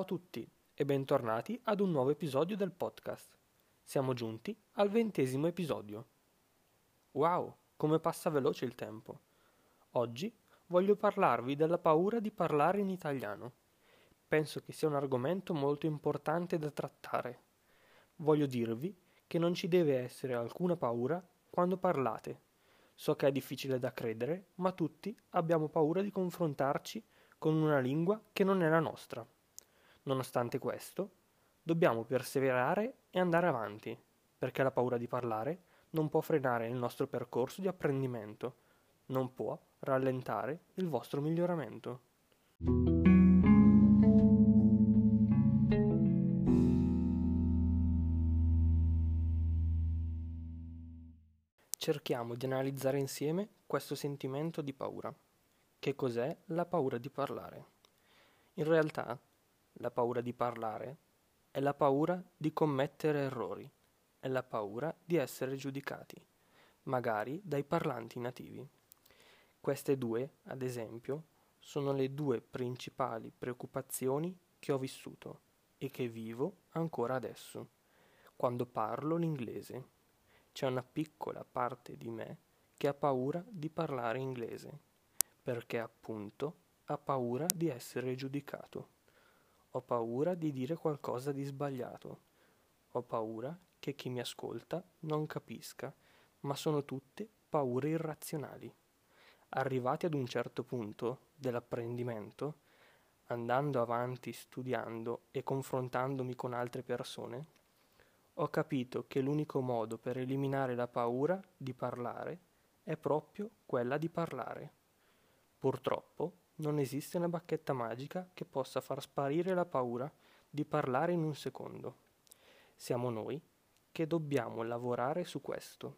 Ciao a tutti e bentornati ad un nuovo episodio del podcast. Siamo giunti al ventesimo episodio. Wow, come passa veloce il tempo. Oggi voglio parlarvi della paura di parlare in italiano. Penso che sia un argomento molto importante da trattare. Voglio dirvi che non ci deve essere alcuna paura quando parlate. So che è difficile da credere, ma tutti abbiamo paura di confrontarci con una lingua che non è la nostra. Nonostante questo, dobbiamo perseverare e andare avanti, perché la paura di parlare non può frenare il nostro percorso di apprendimento, non può rallentare il vostro miglioramento. Cerchiamo di analizzare insieme questo sentimento di paura. Che cos'è la paura di parlare? In realtà la paura di parlare è la paura di commettere errori, è la paura di essere giudicati, magari dai parlanti nativi. Queste due, ad esempio, sono le due principali preoccupazioni che ho vissuto e che vivo ancora adesso, quando parlo l'inglese. C'è una piccola parte di me che ha paura di parlare inglese, perché appunto ha paura di essere giudicato. Ho paura di dire qualcosa di sbagliato. Ho paura che chi mi ascolta non capisca, ma sono tutte paure irrazionali. Arrivati ad un certo punto dell'apprendimento, andando avanti studiando e confrontandomi con altre persone, ho capito che l'unico modo per eliminare la paura di parlare è proprio quella di parlare. Purtroppo non esiste una bacchetta magica che possa far sparire la paura di parlare in un secondo. Siamo noi che dobbiamo lavorare su questo.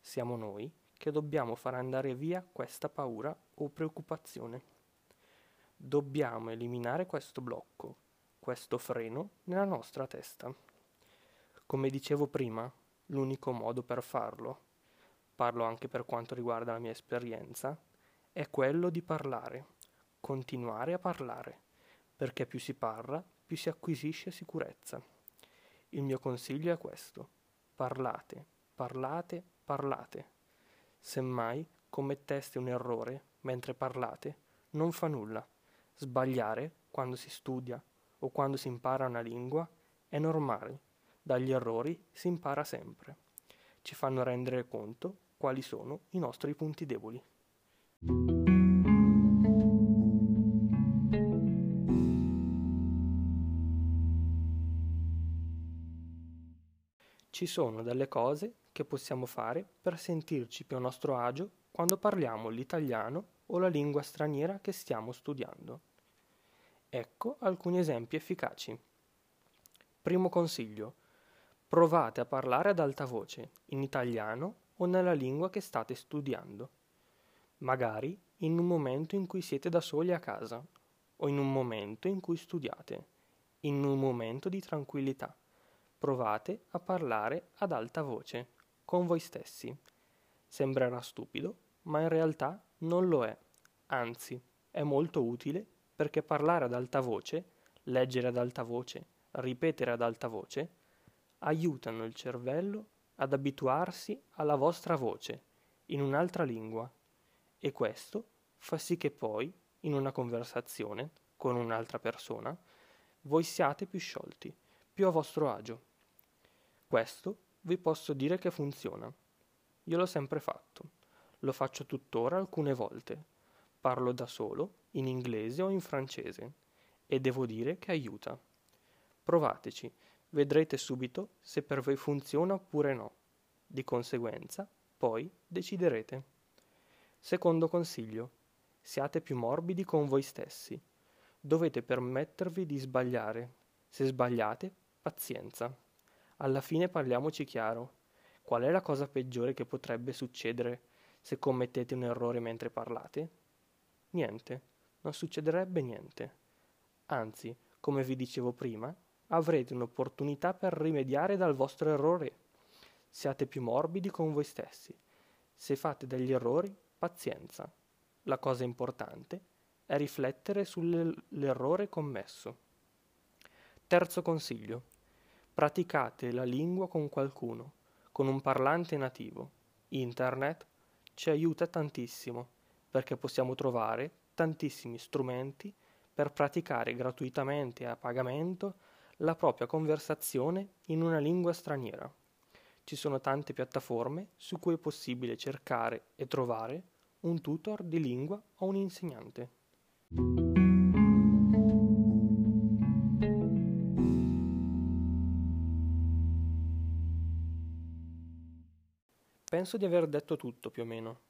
Siamo noi che dobbiamo far andare via questa paura o preoccupazione. Dobbiamo eliminare questo blocco, questo freno nella nostra testa. Come dicevo prima, l'unico modo per farlo, parlo anche per quanto riguarda la mia esperienza, è quello di parlare continuare a parlare, perché più si parla, più si acquisisce sicurezza. Il mio consiglio è questo. Parlate, parlate, parlate. Semmai commetteste un errore mentre parlate, non fa nulla. Sbagliare quando si studia o quando si impara una lingua è normale. Dagli errori si impara sempre. Ci fanno rendere conto quali sono i nostri punti deboli. Ci sono delle cose che possiamo fare per sentirci più a nostro agio quando parliamo l'italiano o la lingua straniera che stiamo studiando. Ecco alcuni esempi efficaci. Primo consiglio. Provate a parlare ad alta voce, in italiano o nella lingua che state studiando. Magari in un momento in cui siete da soli a casa o in un momento in cui studiate, in un momento di tranquillità provate a parlare ad alta voce, con voi stessi. Sembrerà stupido, ma in realtà non lo è. Anzi, è molto utile perché parlare ad alta voce, leggere ad alta voce, ripetere ad alta voce, aiutano il cervello ad abituarsi alla vostra voce in un'altra lingua e questo fa sì che poi, in una conversazione con un'altra persona, voi siate più sciolti, più a vostro agio. Questo vi posso dire che funziona. Io l'ho sempre fatto. Lo faccio tuttora alcune volte. Parlo da solo, in inglese o in francese, e devo dire che aiuta. Provateci, vedrete subito se per voi funziona oppure no. Di conseguenza, poi deciderete. Secondo consiglio, siate più morbidi con voi stessi. Dovete permettervi di sbagliare. Se sbagliate, pazienza. Alla fine parliamoci chiaro. Qual è la cosa peggiore che potrebbe succedere se commettete un errore mentre parlate? Niente, non succederebbe niente. Anzi, come vi dicevo prima, avrete un'opportunità per rimediare dal vostro errore. Siate più morbidi con voi stessi. Se fate degli errori, pazienza. La cosa importante è riflettere sull'errore commesso. Terzo consiglio. Praticate la lingua con qualcuno, con un parlante nativo. Internet ci aiuta tantissimo perché possiamo trovare tantissimi strumenti per praticare gratuitamente a pagamento la propria conversazione in una lingua straniera. Ci sono tante piattaforme su cui è possibile cercare e trovare un tutor di lingua o un insegnante. Penso di aver detto tutto più o meno.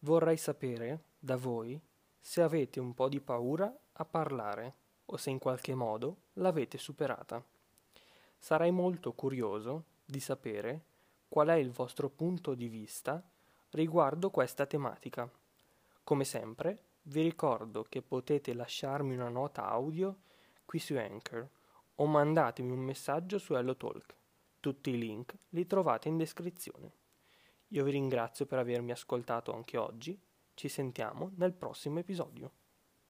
Vorrei sapere da voi se avete un po' di paura a parlare o se in qualche modo l'avete superata. Sarei molto curioso di sapere qual è il vostro punto di vista riguardo questa tematica. Come sempre, vi ricordo che potete lasciarmi una nota audio qui su Anchor o mandatemi un messaggio su HelloTalk. Tutti i link li trovate in descrizione. Io vi ringrazio per avermi ascoltato anche oggi, ci sentiamo nel prossimo episodio.